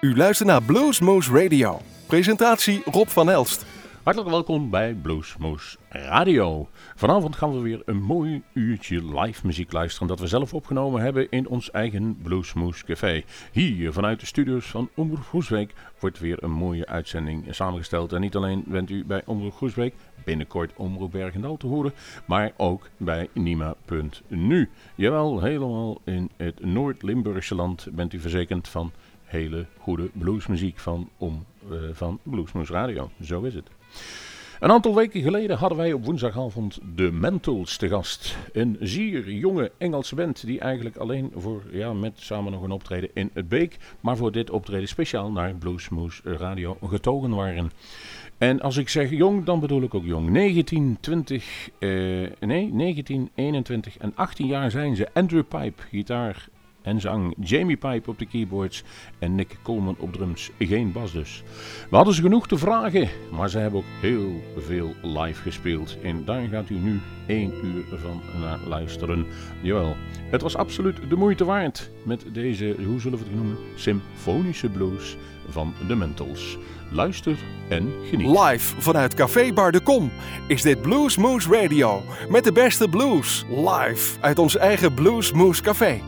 U luistert naar Bluesmoose Radio. Presentatie Rob van Elst. Hartelijk welkom bij Bluesmoose Radio. Vanavond gaan we weer een mooi uurtje live muziek luisteren dat we zelf opgenomen hebben in ons eigen Bluesmoose Café. Hier vanuit de studios van Omroep Groesbeek wordt weer een mooie uitzending samengesteld. En niet alleen bent u bij Omroep Groesbeek, binnenkort Omroep Bergendal te horen, maar ook bij Nima.nu. Jawel, helemaal in het Noord-Limburgse land bent u verzekerd van hele goede bluesmuziek van, om, uh, van Bluesmoose Radio. Zo is het. Een aantal weken geleden hadden wij op woensdagavond de Mentals te gast. Een zeer jonge Engelse band die eigenlijk alleen voor, ja, met samen nog een optreden in het Beek, maar voor dit optreden speciaal naar Bluesmoose Radio getogen waren. En als ik zeg jong, dan bedoel ik ook jong. 19, 20, eh, nee, 19, 21 en 18 jaar zijn ze. Andrew Pipe, gitaar en zang. Jamie Pipe op de keyboards en Nick Coleman op drums. Geen bas dus. We hadden ze genoeg te vragen, maar ze hebben ook heel veel live gespeeld. En daar gaat u nu één uur van naar luisteren. Jawel, het was absoluut de moeite waard met deze, hoe zullen we het noemen, symfonische blues van de Mentals. Luister en geniet. Live vanuit Café Bar de Kom is dit Blues Moose Radio. Met de beste blues. Live uit ons eigen Blues Moose Café.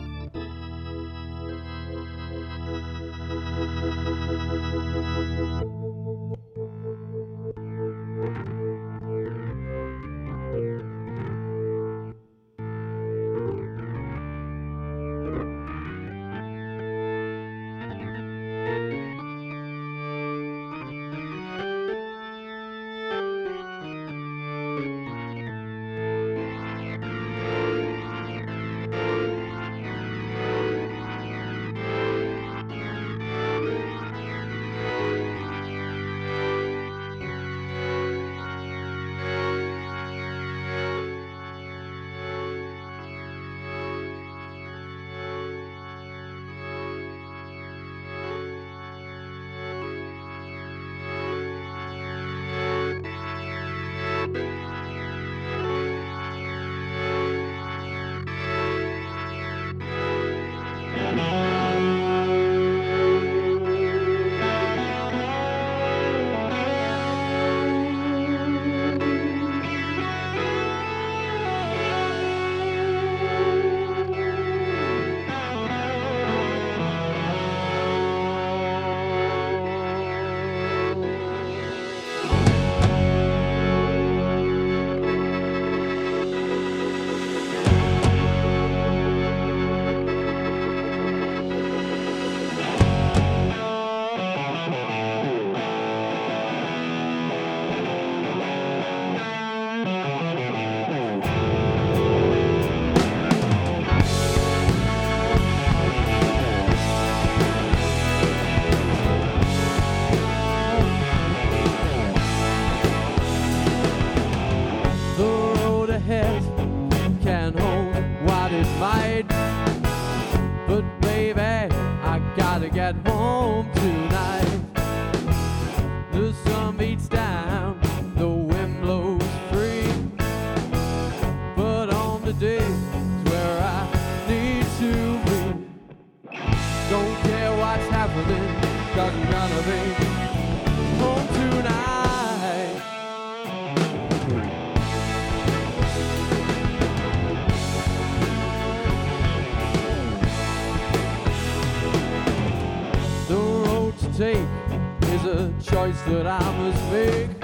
That I must make.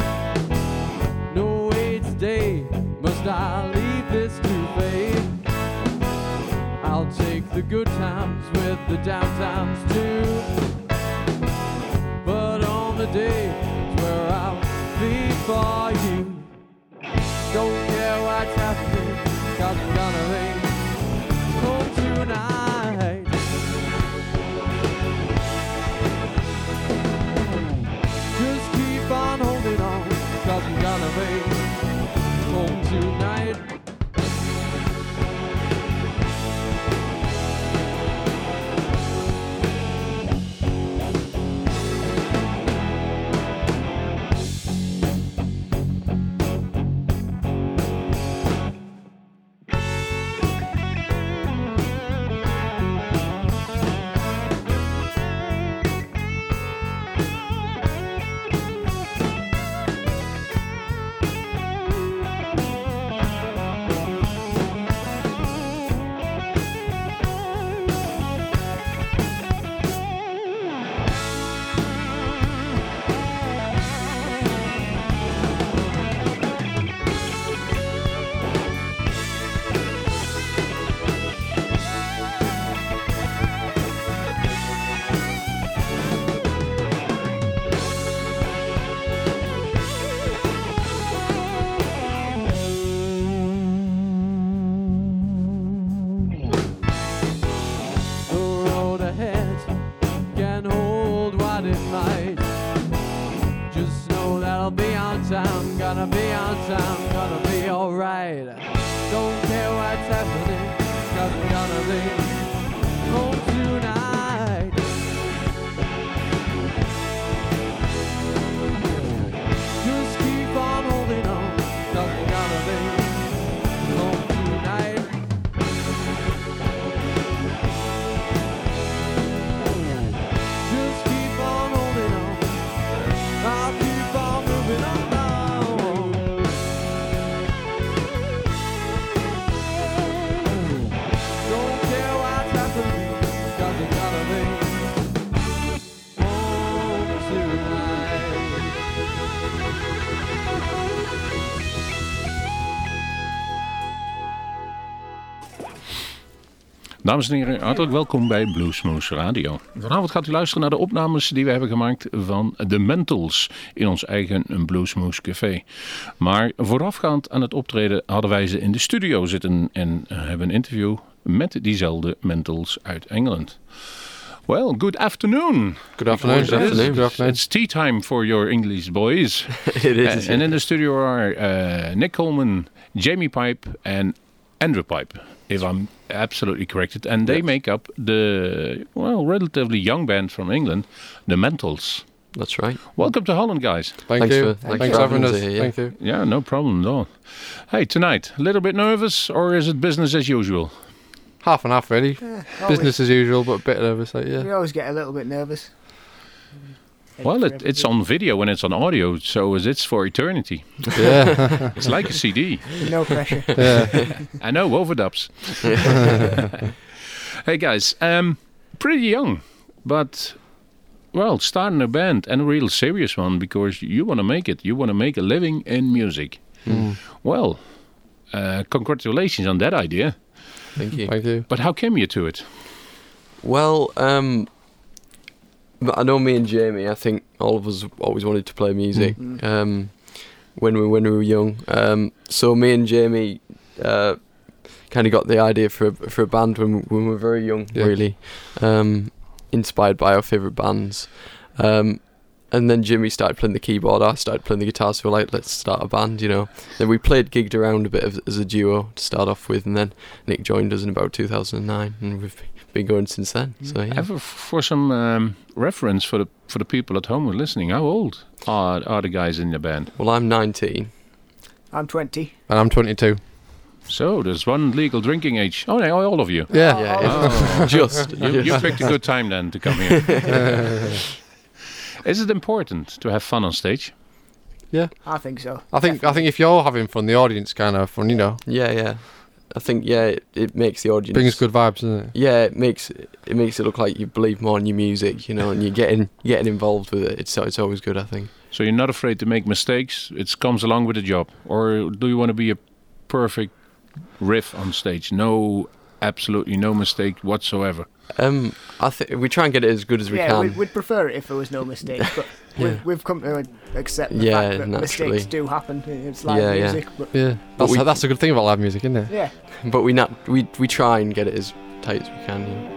Dames en heren, hartelijk welkom bij Bluesmoose Radio. Vanavond gaat u luisteren naar de opnames die we hebben gemaakt van The Mentals in ons eigen Bluesmoose Café. Maar voorafgaand aan het optreden hadden wij ze in de studio zitten en hebben een interview met diezelfde Mentals uit Engeland. Well, good afternoon. Good afternoon. Good afternoon. Good afternoon. It's tea time for your English boys. it is. and in the studio are uh, Nick Coleman, Jamie Pipe, and Andrew Pipe, if I'm absolutely corrected. And they Yes. make up the, well, relatively young band from England, the Mentals. That's right. Welcome to Holland, guys. Thank Thanks you. for, Thanks thanks for for having having us. us here, yeah. Thank you. Yeah, no problem at all. Hey, tonight, a little bit nervous, or is it business as usual? Half and half, really. Yeah, always- Business as usual, but a bit nervous. Like, We yeah. always get a little bit nervous. Well, it, it's on video and it's on audio, so it's for eternity. yeah. It's like a CD. No pressure. yeah. I know overdubs. hey guys, um, pretty young, but well, starting a band and a real serious one because you want to make it. You want to make a living in music. Mm. Well, uh, congratulations on that idea. Thank you. Thank you. But how came you to it? Well, um, but I know me and Jamie. I think all of us always wanted to play music Mm. um, when we when we were young. Um, so me and Jamie uh, kind of got the idea for a, for a band when we, when we were very young, Yeah. really, um, inspired by our favorite bands. Um, and then Jimmy started playing the keyboard. I started playing the guitar. So we're like, let's start a band, you know. Then we played, gigged around a bit as a duo to start off with, and then Nick joined us in about 2009, and we've been going since then. So yeah. Ever for some um, reference for the for the people at home who are listening, how old are are the guys in the band? Well, I'm 19. I'm 20. And I'm 22. So there's one legal drinking age. Oh, no, all of you. Yeah. Yeah, Oh. just. You, you picked a good time then to come here. Is it important to have fun on stage? Yeah, I think so. I think I think if you're having fun, the audience kind of fun. You know, Yeah, yeah. I think yeah, it, it makes the audience brings good vibes, doesn't it? Yeah, it makes it makes it look like you believe more in your music, you know, and you're getting getting involved with it. It's it's always good, I think. So you're not afraid to make mistakes. It comes along with the job, or do you want to be a perfect riff on stage? No, absolutely no mistake whatsoever. Um, I think we try and get it as good as we yeah, can. we'd, we'd prefer it if there was no mistakes, but Yeah. we've, we've come to accept the Yeah, fact that naturally. mistakes do happen. It's live Yeah, yeah. music, but Yeah. But That's we- that's a good thing about live music, isn't it? yeah. but we not we we try and get it as tight as we can. You know.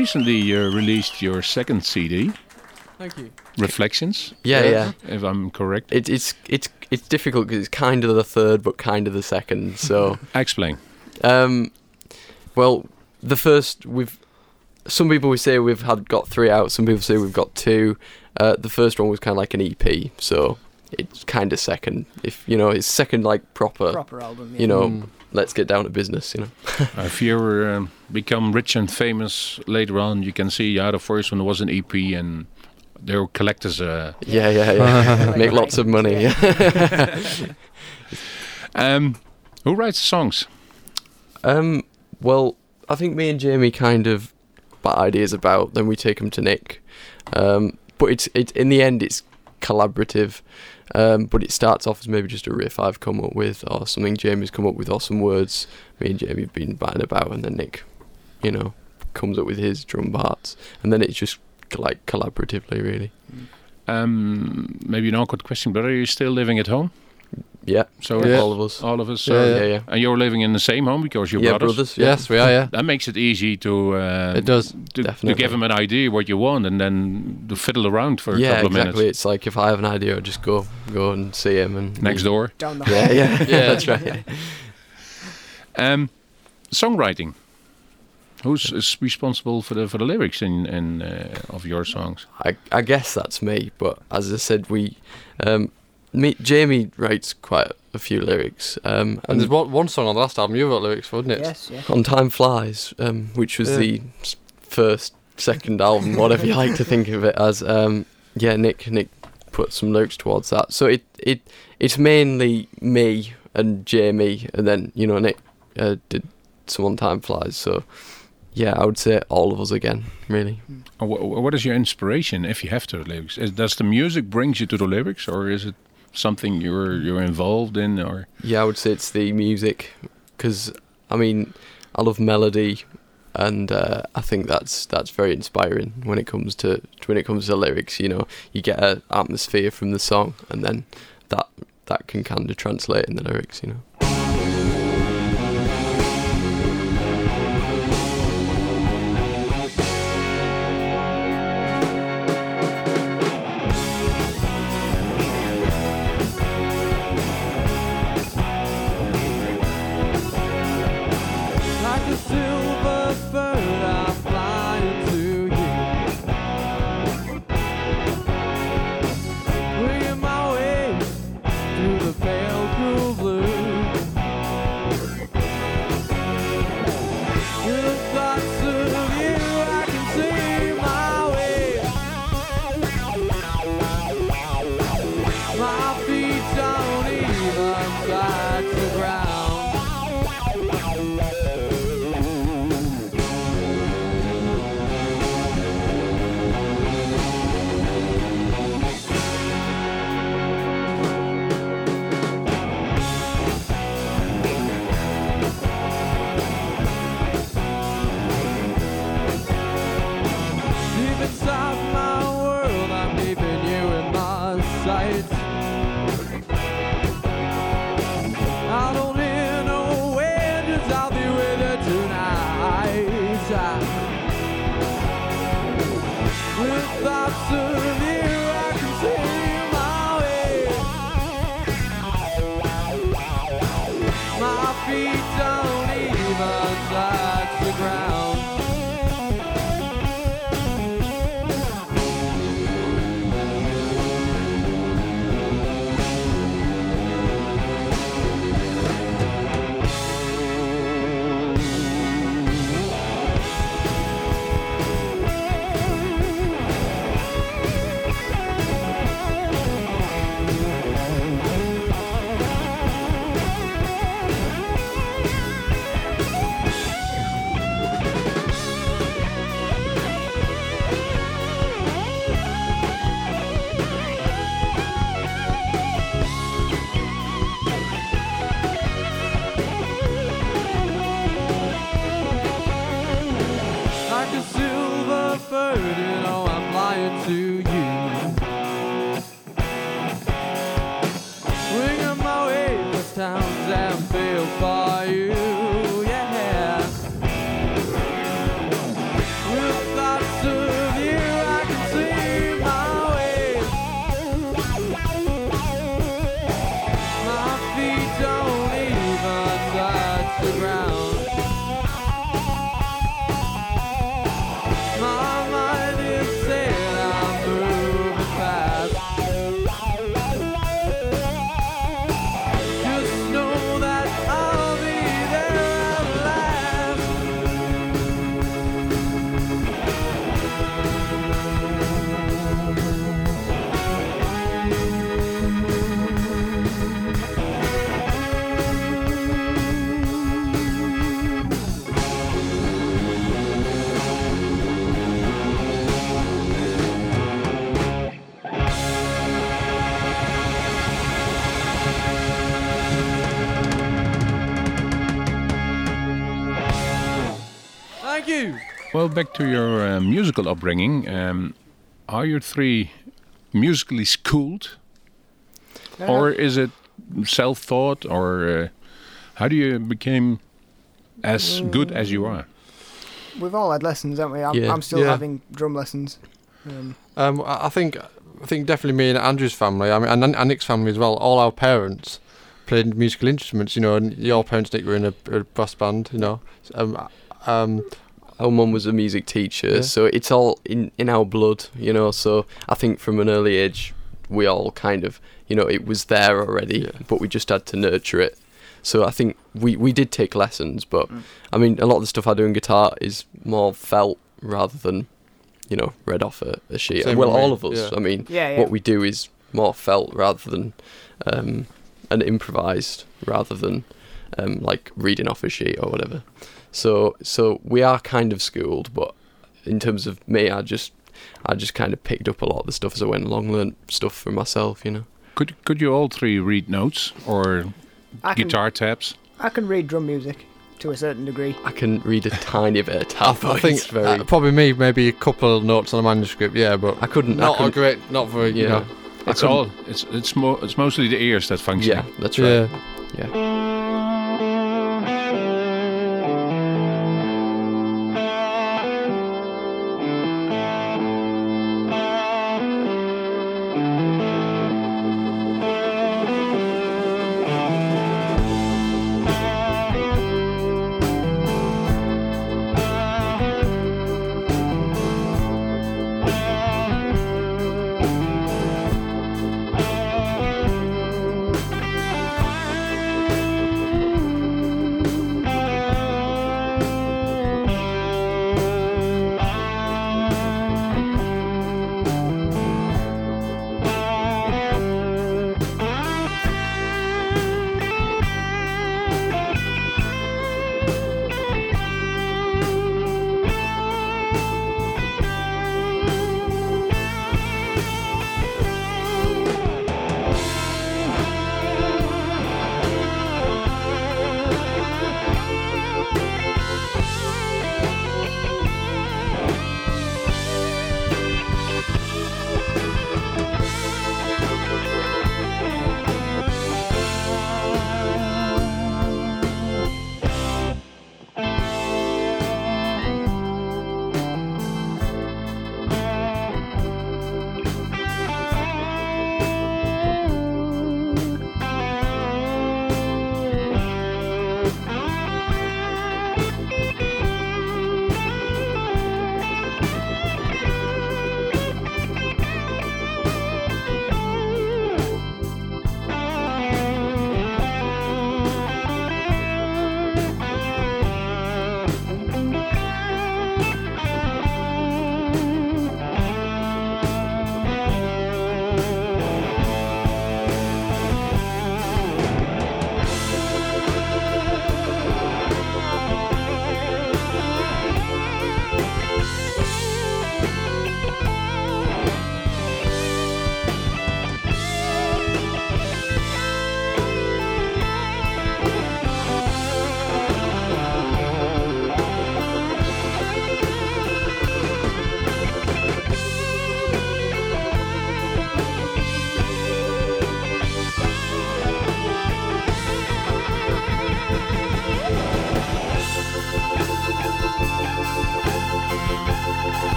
Recently, you released your second CD, Thank you. Reflections, Yeah, yeah. if I'm correct. It, it's it's it's difficult because it's kind of the third, but kind of the second. So, Explain. um, well, the first we've. Some people would say we've had got three out. Some people say we've got two. Uh, the first one was kind of like an EP, so it's kind of second. If you know, it's second like proper. Proper album. Yeah. You know, Mm. Let's get down to business. You know. if you ever um, become rich and famous later on, you can see yeah, the first one was an EP and they were collectors. Uh, Yeah, yeah, yeah. Make lots of money. Yeah. um, who writes the songs? Um, well, I think me and Jamie kind of bat ideas about, then we take them to Nick. Um, but it's it in the end it's collaborative. Um, but it starts off as maybe just a riff I've come up with, or something Jamie's come up with, or some words me and Jamie have been batting about, and then Nick, you know, comes up with his drum parts, and then it's just like collaboratively, really. Um, maybe an awkward question, but are you still living at home? Yeah. So Yeah. all of us. all of us. Yeah, uh, yeah, yeah. And you're living in the same home because you're yeah, brothers. brothers. Yeah. Yes, we are. Yeah. That makes it easy to uh, It does. to, to give them an idea what you want and then to fiddle around for a yeah, couple of exactly. minutes It's like if I have an idea, I just go go and see him and next door. Down the Yeah, hall. yeah, Yeah. That's right. Um, songwriting. Who's is responsible for the for the lyrics in in uh, of your songs? I I guess that's me, but as I said, we, um, me Jamie writes quite a few lyrics. Um, And there's one, one song on the last album you wrote lyrics for, wasn't it? Yes, yeah. on Time Flies, um, which was Yeah. the first, second album, whatever you like to think of it as. Um, yeah, Nick Nick put some lyrics towards that. So it it it's mainly me and Jamie, and then you know Nick uh, did some on Time Flies. So yeah, I would say all of us again, really. Or what is your inspiration if you have to lyrics? Is, does the music brings you to the lyrics, or is it something you're you're involved in, or Yeah, I would say it's the music, because I mean, I love melody, and uh, I think that's that's very inspiring when it comes to when it comes to lyrics. You know, you get an atmosphere from the song, and then that that can kind of translate in the lyrics. You know. Upbringing. Um, are you three musically schooled, or is it self-taught, or uh, how do you become as good as you are? We've all had lessons, haven't we? I'm, Yeah. I'm still Yeah. having drum lessons. Um, Um, I I think I think definitely me and Andrew's family. I mean, and, and Nick's family as well. All our parents played musical instruments. You know, and your parents, Nick, were in a, a brass band. You know, um, um, Our mum was a music teacher, Yeah. so it's all in in our blood, you know. So I think from an early age, we all kind of, you know, it was there already, Yeah. but we just had to nurture it. So I think we we did take lessons, but I mean, a lot of the stuff I do in guitar is more felt rather than, you know, read off a, a sheet. Same well, all of us. yeah. I mean, yeah, yeah. what we do is more felt rather than um, and improvised rather than um, like reading off a sheet or whatever. So so we are kind of schooled, but in terms of me, I just I just kind of picked up a lot of the stuff as I went along, learned stuff for myself, you know. Could could you all three read notes or I can, guitar tabs? I can read drum music to a certain degree. I can read a tiny bit of I, tab, I think it's very. uh, probably me, maybe a couple of notes on a manuscript. Yeah, but I couldn't. Not a couldn't great, not very. You yeah. know, It's all it's it's mo- it's mostly the ears that function. Yeah, that's right. yeah. Yeah.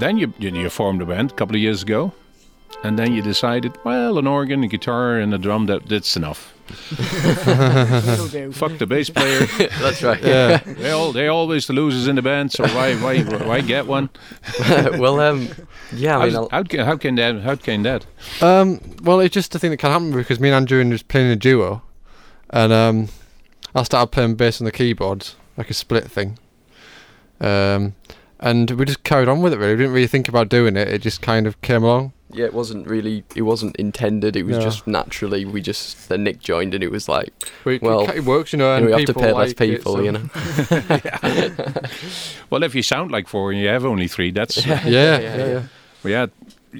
Then you, you you formed a band a couple of years ago, and then you decided, well, an organ, a guitar, and a drum that that's enough. Fuck the bass player. That's right. Yeah. they all they always the losers in the band, so why why why get one? well, um, yeah, I mean, How's- I'll, how, can, how can that how can that? Um, well, it's just a thing that can happen because me and Andrew was playing a duo, and um, I started playing bass on the keyboards, like a split thing. Um, and we just carried on with it. Really, we didn't really think about doing it. It just kind of came along. yeah, it wasn't really, it wasn't intended. It was No. just naturally. We just then Nick joined, and it was like, We, Well, it, works, you know. And we have to people pay less like it, people, so- you know. Well, if you sound like four and you have only three, that's Yeah, yeah, yeah. well, yeah.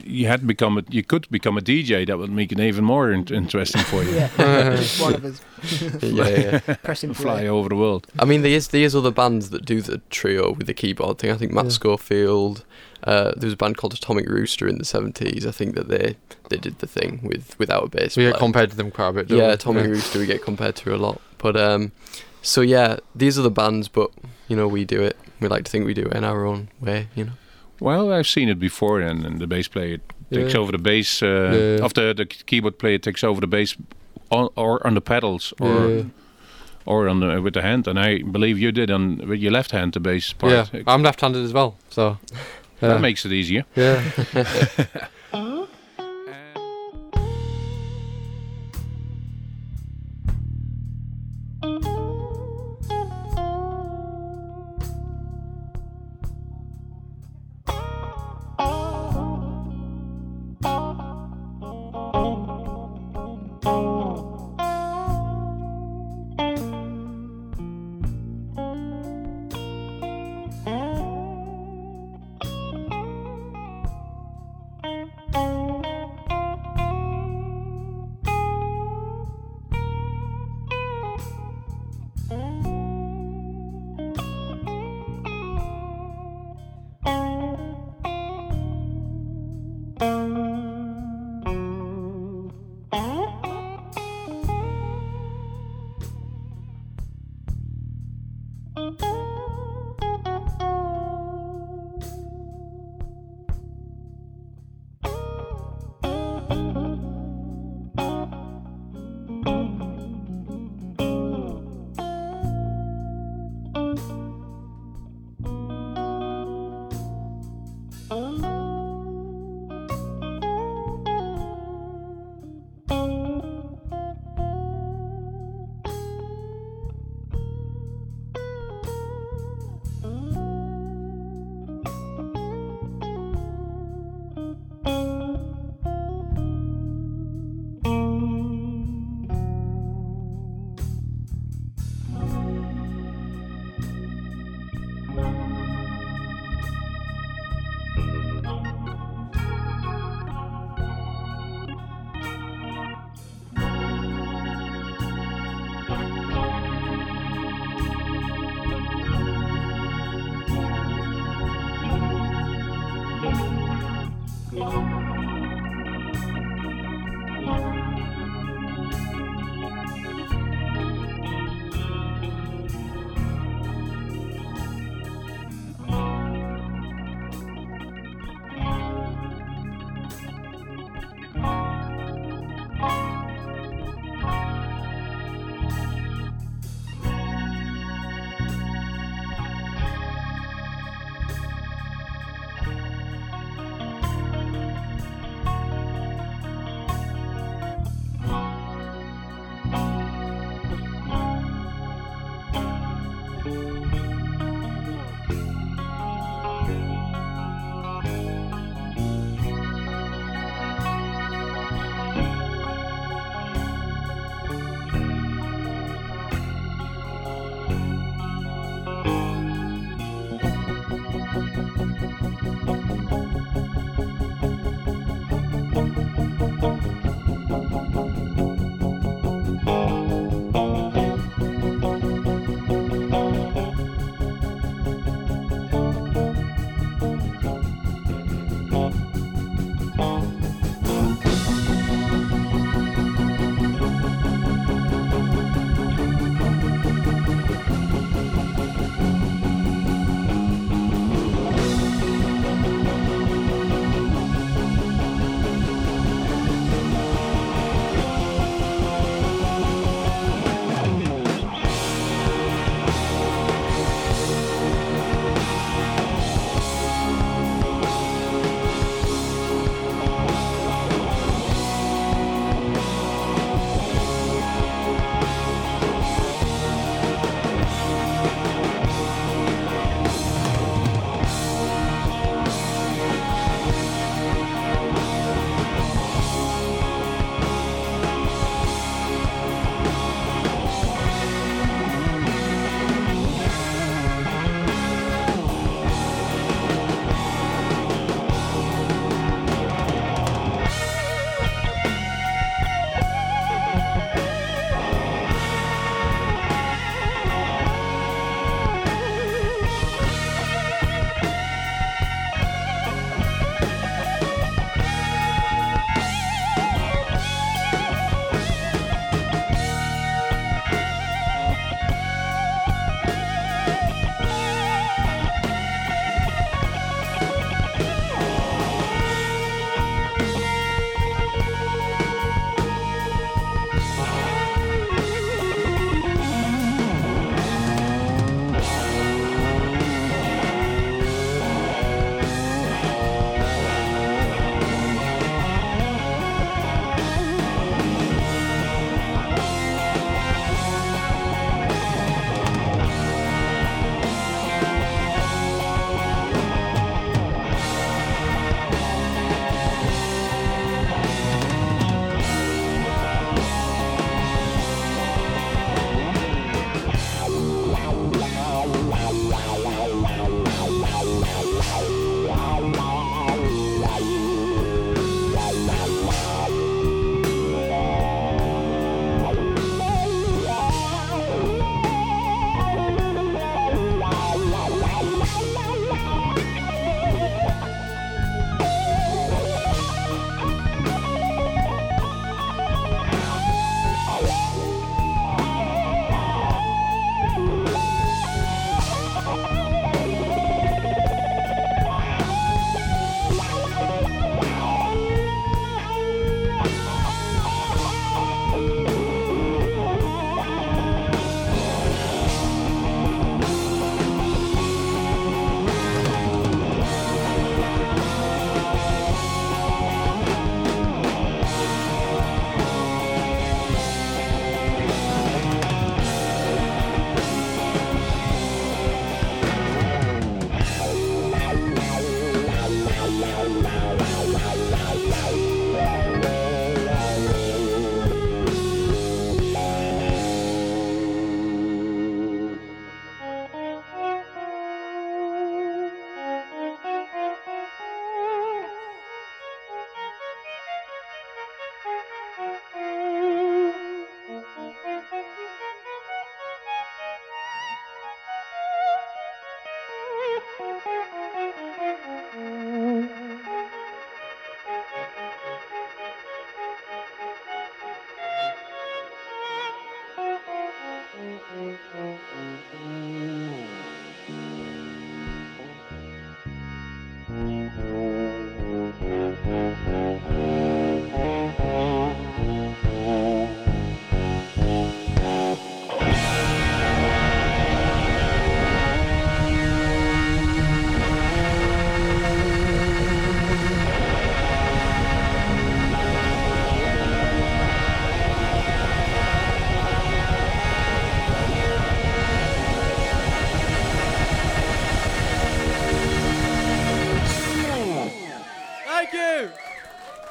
You had to become a, you could become a DJ. That would make it even more in- interesting for you. Yeah, one of us yeah, yeah. pressing Fly play. over the world. I mean, there is there is other bands that do the trio with the keyboard thing. I think Matt Yeah. Schofield. Uh, there was a band called Atomic Rooster in the seventies. I think that they they did the thing with without a bass We get compared to them quite a bit. don't yeah, we? Atomic Rooster we get compared to a lot. But um, so yeah, these are the bands, but you know we do it. We like to think we do it in our own way. You know. Well, I've seen it before, and, and the bass player takes Yeah. over the bass. Uh, Yeah. Of the the keyboard player takes over the bass, on, or on the pedals, or Yeah. or on the with the hand. And I believe you did on with your left hand the bass part. Yeah, I'm left-handed as well, so that makes it easier. yeah.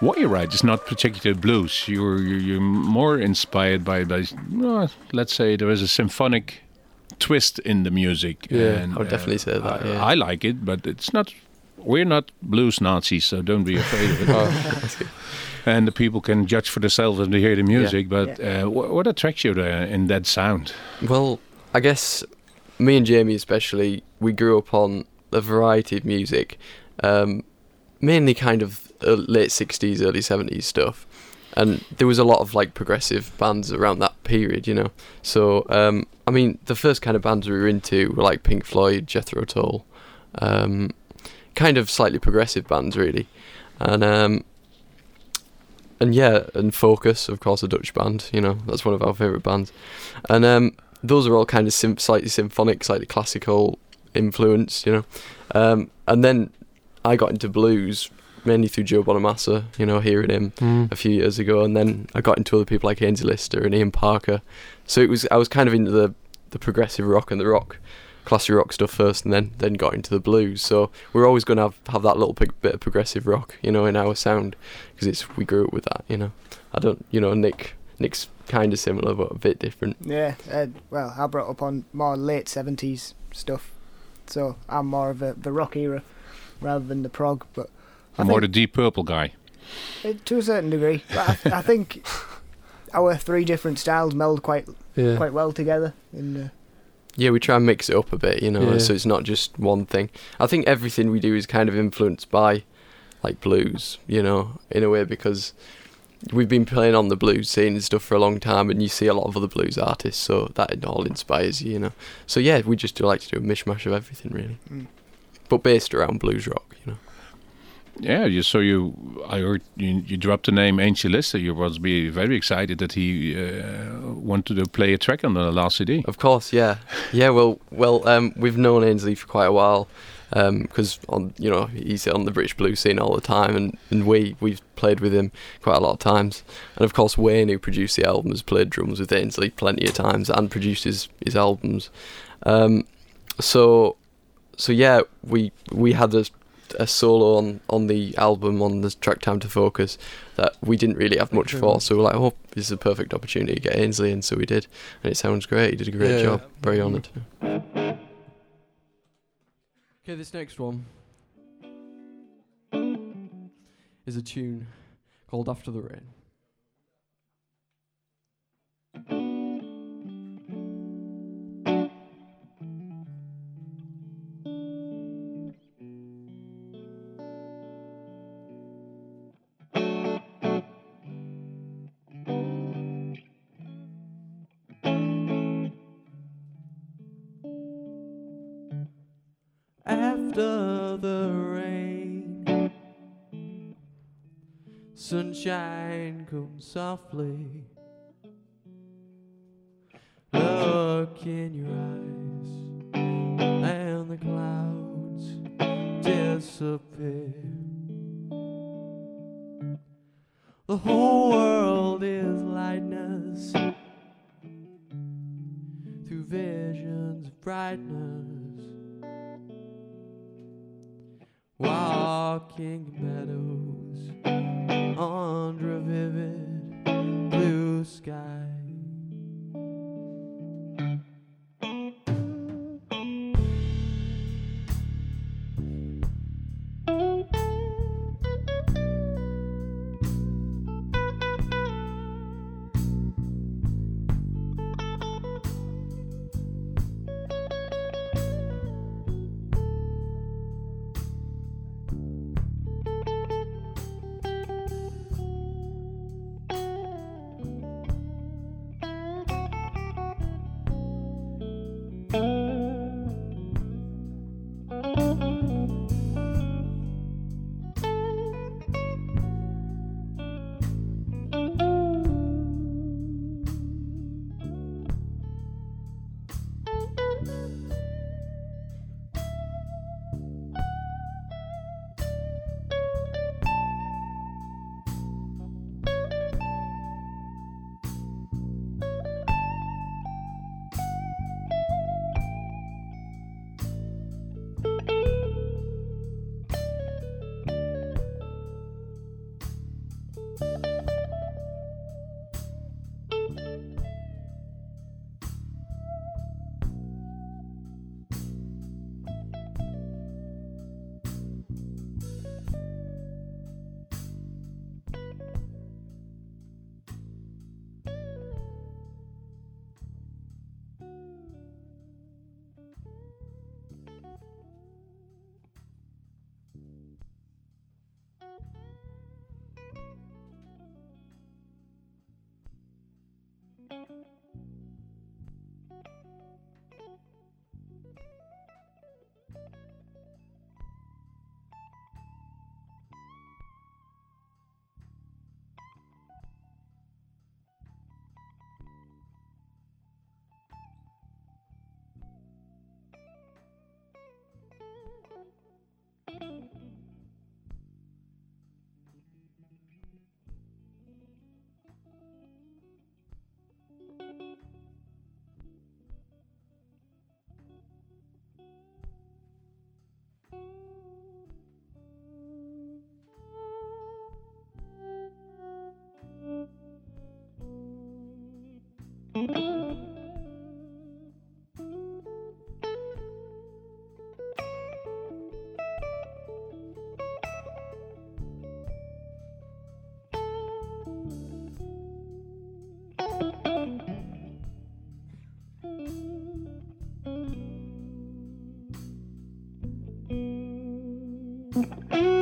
what you write is not particularly blues. You're you're, you're more inspired by by well, let's say there is a symphonic twist in the music. Yeah, and, I would definitely say that, I, yeah. I like it, but it's not. We're not blues Nazis, so don't be afraid of it. Oh, and the people can judge for themselves when they hear the music. But uh, wh- what attracts you there in that sound? Well, I guess me and Jamie especially, we grew up on a variety of music, um, mainly kind of uh, late '60s, early '70s stuff, and there was a lot of like progressive bands around that period, you know. So, um, I mean, the first kind of bands we were into were like Pink Floyd, Jethro Tull, um, kind of slightly progressive bands, really, and um, and yeah, and Focus, of course, a Dutch band. You know, that's one of our favourite bands, and um, those are all kind of sim- slightly symphonic, slightly classical influence. You know, um, and then I got into blues mainly through Joe Bonamassa. You know, hearing him Mm. a few years ago, and then I got into other people like Aynsley Lister and Ian Parker. So it was I was kind of into the the progressive rock and the rock, classic rock stuff first, and then then got into the blues. So we're always going to have have that little bit, bit of progressive rock, you know, in our sound because it's we grew up with that. You know, I don't, you know, Nick Nick's kind of similar but a bit different. Yeah, uh, well, I brought up on more late 70s stuff, so I'm more of a, the rock era rather than the prog, but I I'm more the Deep Purple guy. uh, to a certain degree. But I, I think our three different styles meld quite Yeah. quite well together. In, uh, Yeah, we try and mix it up a bit, you know, Yeah. so it's not just one thing. I think everything we do is kind of influenced by like blues, you know, in a way because we've been playing on the blues scene and stuff for a long time and you see a lot of other blues artists, so that all inspires you, you know. So yeah, we just do like to do a mishmash of everything really. Mm. But based around blues rock, you know. Yeah, you, so you, I heard you, you dropped the name Lister. You must be very excited that he uh, wanted to play a track on the last CD. Of course, yeah, yeah. Well, well, um, we've known Aynsley for quite a while because on you know he's on the British blues scene all the time, and, and we we've played with him quite a lot of times. And of course, Wayne, who produced the album, has played drums with Aynsley plenty of times and produced his his albums. Um, so, so yeah, we we had a a solo on on the album on the track Time to Focus that we didn't really have much for. So we're like, oh, this is a perfect opportunity to get Aynsley in. So we did, and it sounds great. He did a great Yeah. job. Very honoured. Okay, this next one is a tune called After the Rain. After the rain, sunshine comes softly. Look in your eyes, and the clouds disappear. The whole world is lightness through visions of brightness. Walking meadows under a after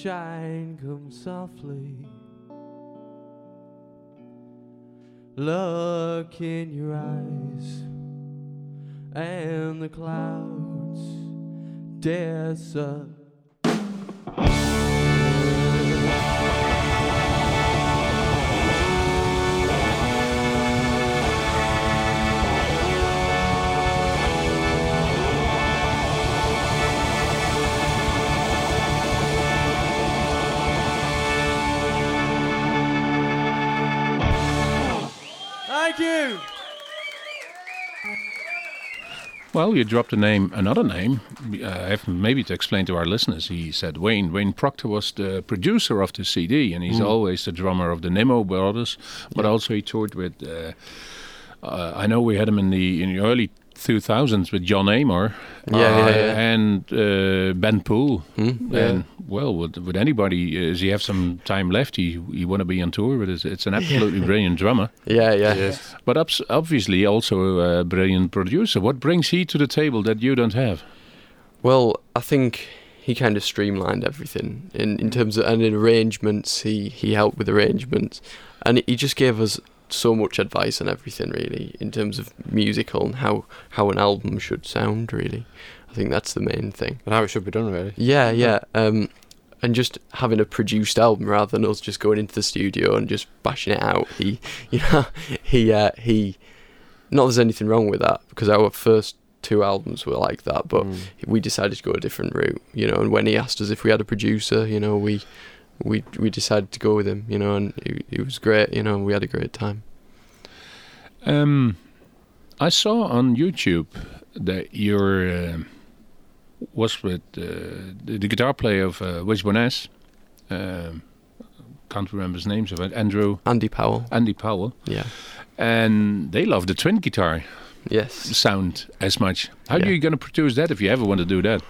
Sunshine comes softly. Look in your eyes, and the clouds disappear. Well, you dropped a name, another name. Uh, I have maybe to explain to our listeners. He said Wayne. Wayne Proctor was the producer of the CD, and he's always the drummer of the Nimmo Brothers. But also he toured with. Uh, uh, I know we had him in the in the early 2000s with Jon Amor. Yeah, yeah, uh, yeah. And uh, Ben Poole. Hmm? And well, with, with anybody, uh, does he have some time left? He he want to be on tour, but it's, it's an absolutely brilliant drummer. Yeah, yeah. But obs- obviously also a brilliant producer. What brings he to the table that you don't have? Well, I think he kind of streamlined everything in, in terms of and in arrangements. He he helped with arrangements, and he just gave us so much advice on everything really in terms of musical and how how an album should sound. Really, I think that's the main thing. And how it should be done, really. Yeah, yeah. Um, and just having a produced album rather than us just going into the studio and just bashing it out. He, you know, he, uh, he. Not there's anything wrong with that because our first two albums were like that, but Mm. we decided to go a different route. You know, and when he asked us if we had a producer, you know, we, we, we decided to go with him. You know, and it, it was great. You know, and we had a great time. Um, I saw on YouTube that you're uh, was with uh, the, the guitar player of uh, Wishbone Ash. Um, can't remember his names of it. Andrew Andy Powell. Andy Powell, Yeah. and they love the twin guitar Yes. sound as much. How are you going to produce that if you ever want to do that?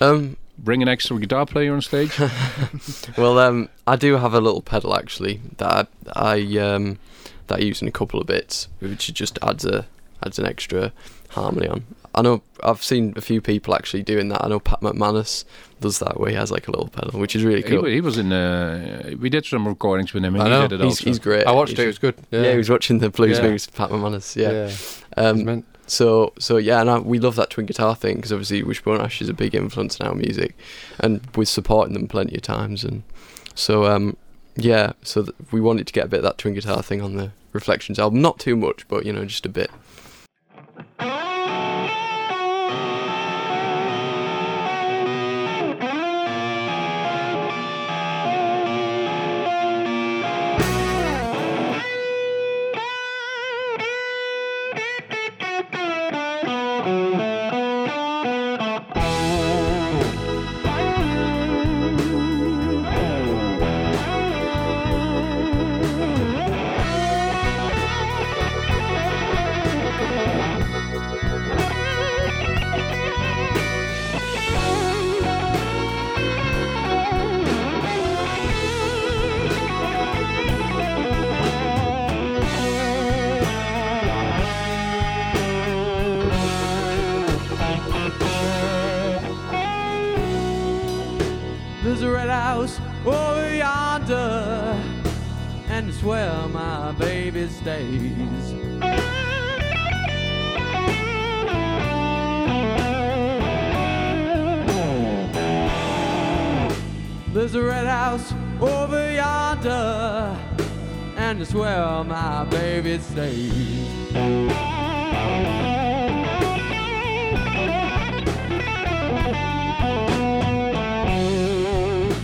Um, bring an extra guitar player on stage? Well, um, I do have a little pedal actually that I, I um, that I use in a couple of bits, which just adds a adds an extra harmony on. I know I've seen a few people actually doing that. I know Pat McManus does that where he has like a little pedal, which is really cool. wa- he was in. Uh, we did some recordings with him, and I he know. did it he's, also. he's great. I watched He's it. It was good. Yeah. Yeah, he was watching the Blues Yeah. Moose, Pat McManus. Yeah. yeah. Um, meant. So so yeah, and I, we love that twin guitar thing because obviously Wishbone Ash is a big influence in our music, and we're supporting them plenty of times, and so um yeah, so th- we wanted to get a bit of that twin guitar thing on the Reflections album, not too much, but you know just a bit. There's a red house over yonder, and it's where my baby stays.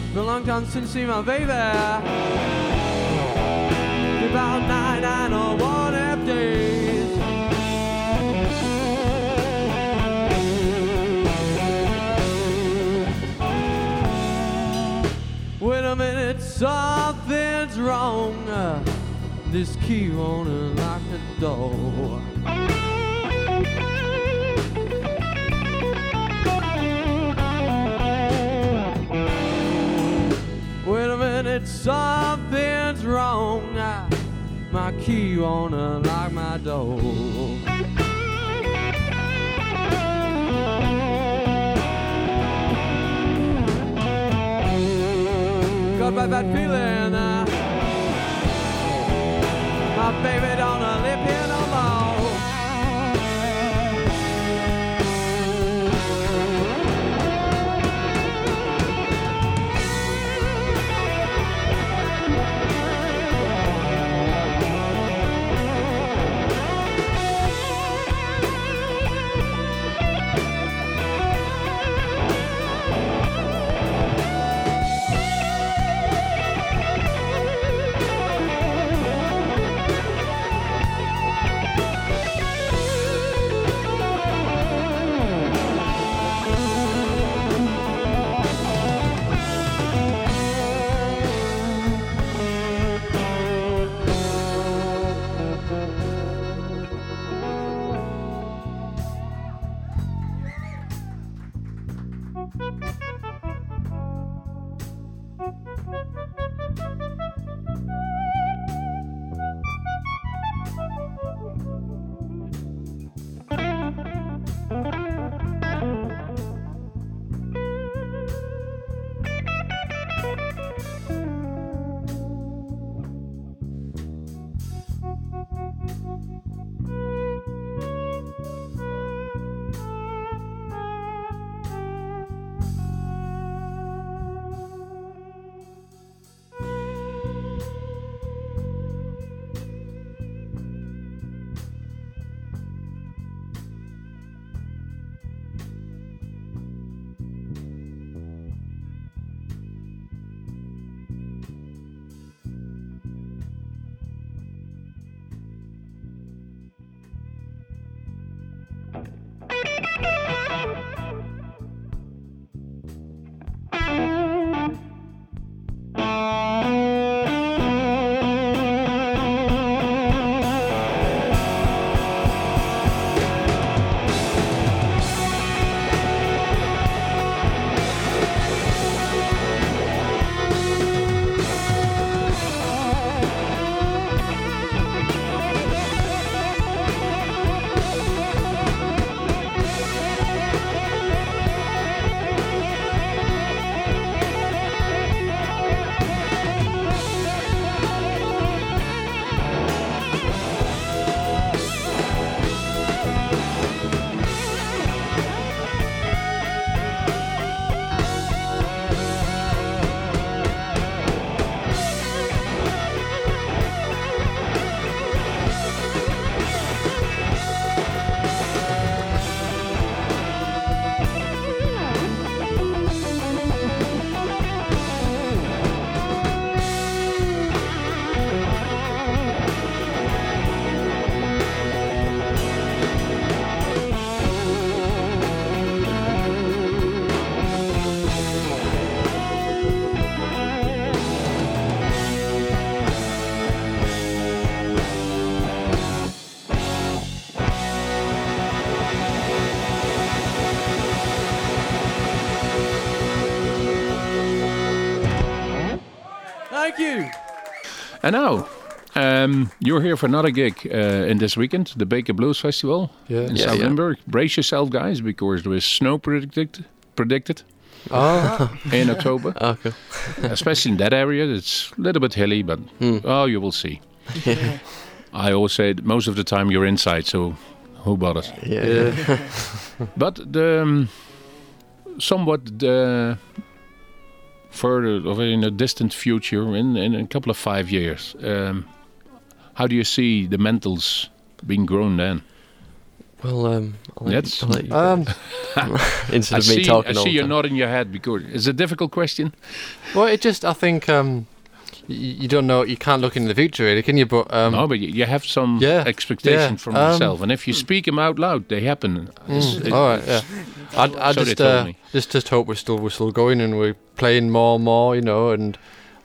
Been a long time since seen my baby. About nine, nine or one something's wrong. This key won't unlock the door. Wait a minute, something's wrong. My key won't unlock my door. Got that feeling. Uh, my baby don't And now, um, you're here for another gig uh, in this weekend, the Baker Blues Festival Yeah. in Yeah, South yeah. Limburg. Brace yourself, guys, because there is snow predicted predicted Oh, in October, cool. especially in that area. It's a little bit hilly, but Hmm. oh, you will see. I always say most of the time you're inside, so who bothers? Yeah. yeah. But the um, somewhat the further or in a distant future, in, in a couple of five years, um, how do you see the mentals being grown then? Well, um, I'll let, That's- you, I'll let you Um, instead I of me see, talking I see you're nodding your head because it's a difficult question. well, it just I think um, y- you don't know. You can't look into the future, really, can you? But um, no, but you, you have some yeah, expectation yeah, from um, yourself, and if you speak them out loud, they happen. Mm, it- all right, yeah. I, I So just, uh, just, just hope we're still, we're still going and we're playing more and more, you know, and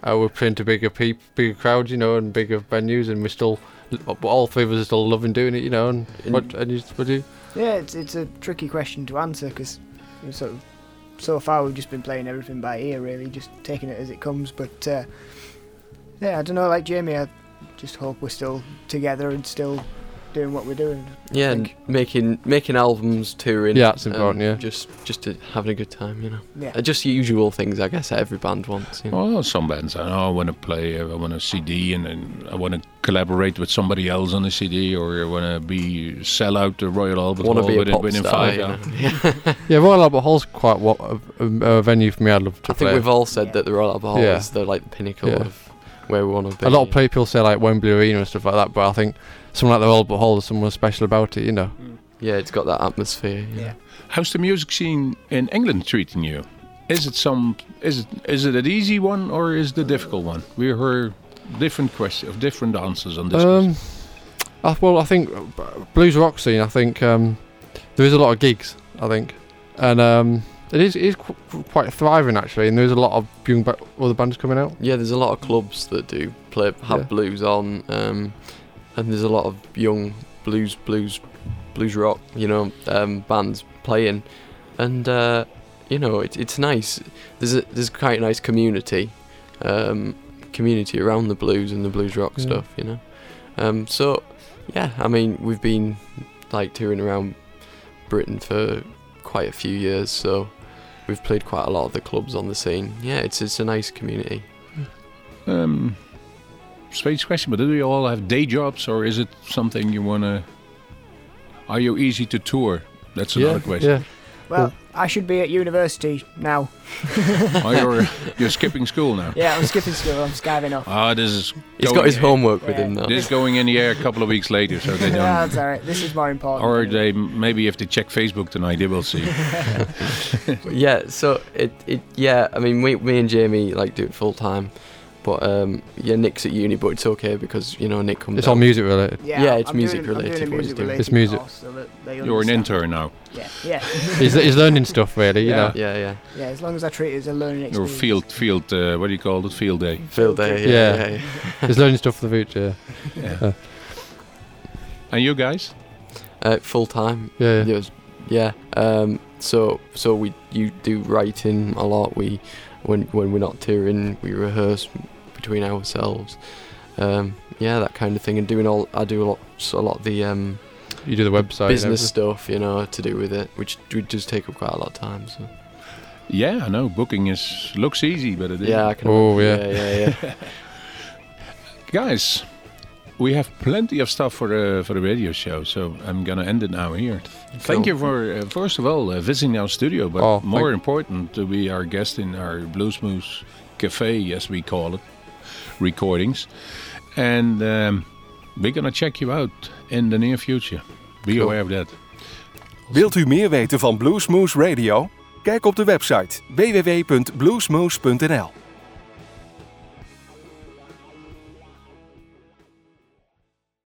uh, we're playing to bigger peop bigger crowds, you know, and bigger venues, and we're still, all three of us are still loving doing it, you know. And And- what, and you, what do you? Yeah, it's it's a tricky question to answer because sort of so far we've just been playing everything by ear, really, just taking it as it comes. But uh, yeah, I don't know. Like Jamie, I just hope we're still together and still doing what we're doing. Yeah, and making making albums, touring. Yeah, it's important, yeah. Just just to having a good time, you know. Yeah. Uh, just usual things, I guess, that every band wants. You know? Well, some bands, I know I want to play, uh, I want a CD, and, and I want to collaborate with somebody else on a CD, or I want to be sell out the Royal Albert Want to Hall be a within, pop within star, five you know? Yeah, Royal Albert Hall's quite what a, a, a venue for me. I'd love to I think we've all said Yeah. that the Royal Albert Hall Yeah. is the like the pinnacle Yeah. of where we want to be. a lot of people say like Wembley Arena and stuff like that, but I think something like the Royal Albert Hall, there's something special about it, you know. Yeah, it's got that atmosphere. Yeah. Yeah. How's the music scene in England treating you? Is it some? Is it is it an easy one or is it a difficult one? We heard different questions, of different answers on this. Um, I, well, I think blues rock scene. I think um, there is a lot of gigs. I think, and um, it is it is qu- quite thriving actually. And there's a lot of young ba- other bands coming out. Yeah, there's a lot of clubs that do play have Yeah. blues on, um, and there's a lot of young blues, blues, blues rock, you know, um, bands playing, and uh, you know, it's it's nice. There's a there's quite a nice community, um, community around the blues and the blues rock Yeah. stuff, you know. Um, so yeah, I mean, we've been like touring around Britain for quite a few years, so we've played quite a lot of the clubs on the scene. Yeah, it's it's a nice community. Um, strange question, but do you all have day jobs or is it something you wanna? Are you easy to tour? That's another yeah, question. yeah. Well, I should be at university now. Oh, you're you're skipping school now. Yeah, I'm skipping school. I'm skiving off. Ah, this is. He's going- got his homework with him now. This is going in the air a couple of weeks later, so they don't. that's all right. This is more important. Or anyway. they maybe if they check Facebook tonight, they will see. yeah, so it, it yeah, I mean we me and Jamie like do it full time. But um yeah, Nick's at uni but it's okay because, you know, Nick comes It's out. all music related. Yeah, Yeah, it's I'm music doing, I'm related, doing a what he's doing. It's music. so that You're an intern now. Yeah, yeah, he's, he's learning stuff really, you Yeah. know. Yeah, yeah. yeah. As long as I treat it as a learning Or field field. Uh, what do you call it? Field day. Field Day, yeah, Yeah. yeah. yeah. He's learning stuff for the future. Yeah. and you guys? Uh, full time. Yeah, yeah. Yes. Yeah. Um so so we you do writing a lot. We when when we're not touring, we rehearse between ourselves. Um yeah, that kind of thing and doing all I do a lot so a lot of the um You do the website. and business everything. stuff, you know, to do with it, which would just take up quite a lot of time. So Yeah, I know. Booking is looks easy, but it is. yeah, I can. Oh, yeah. yeah, yeah, yeah. Guys, we have plenty of stuff for the for the radio show, so I'm gonna end it now here. Thank you for uh, first of all uh, visiting our studio, but Oh, more important to be our guest in our Blues Moose Cafe, as we call it, recordings, and um, we're gonna check you out in the near future. Be Cool. aware of that. Wilt u meer weten van Bluesmoose Radio? Kijk op de website www.bluesmoose.nl.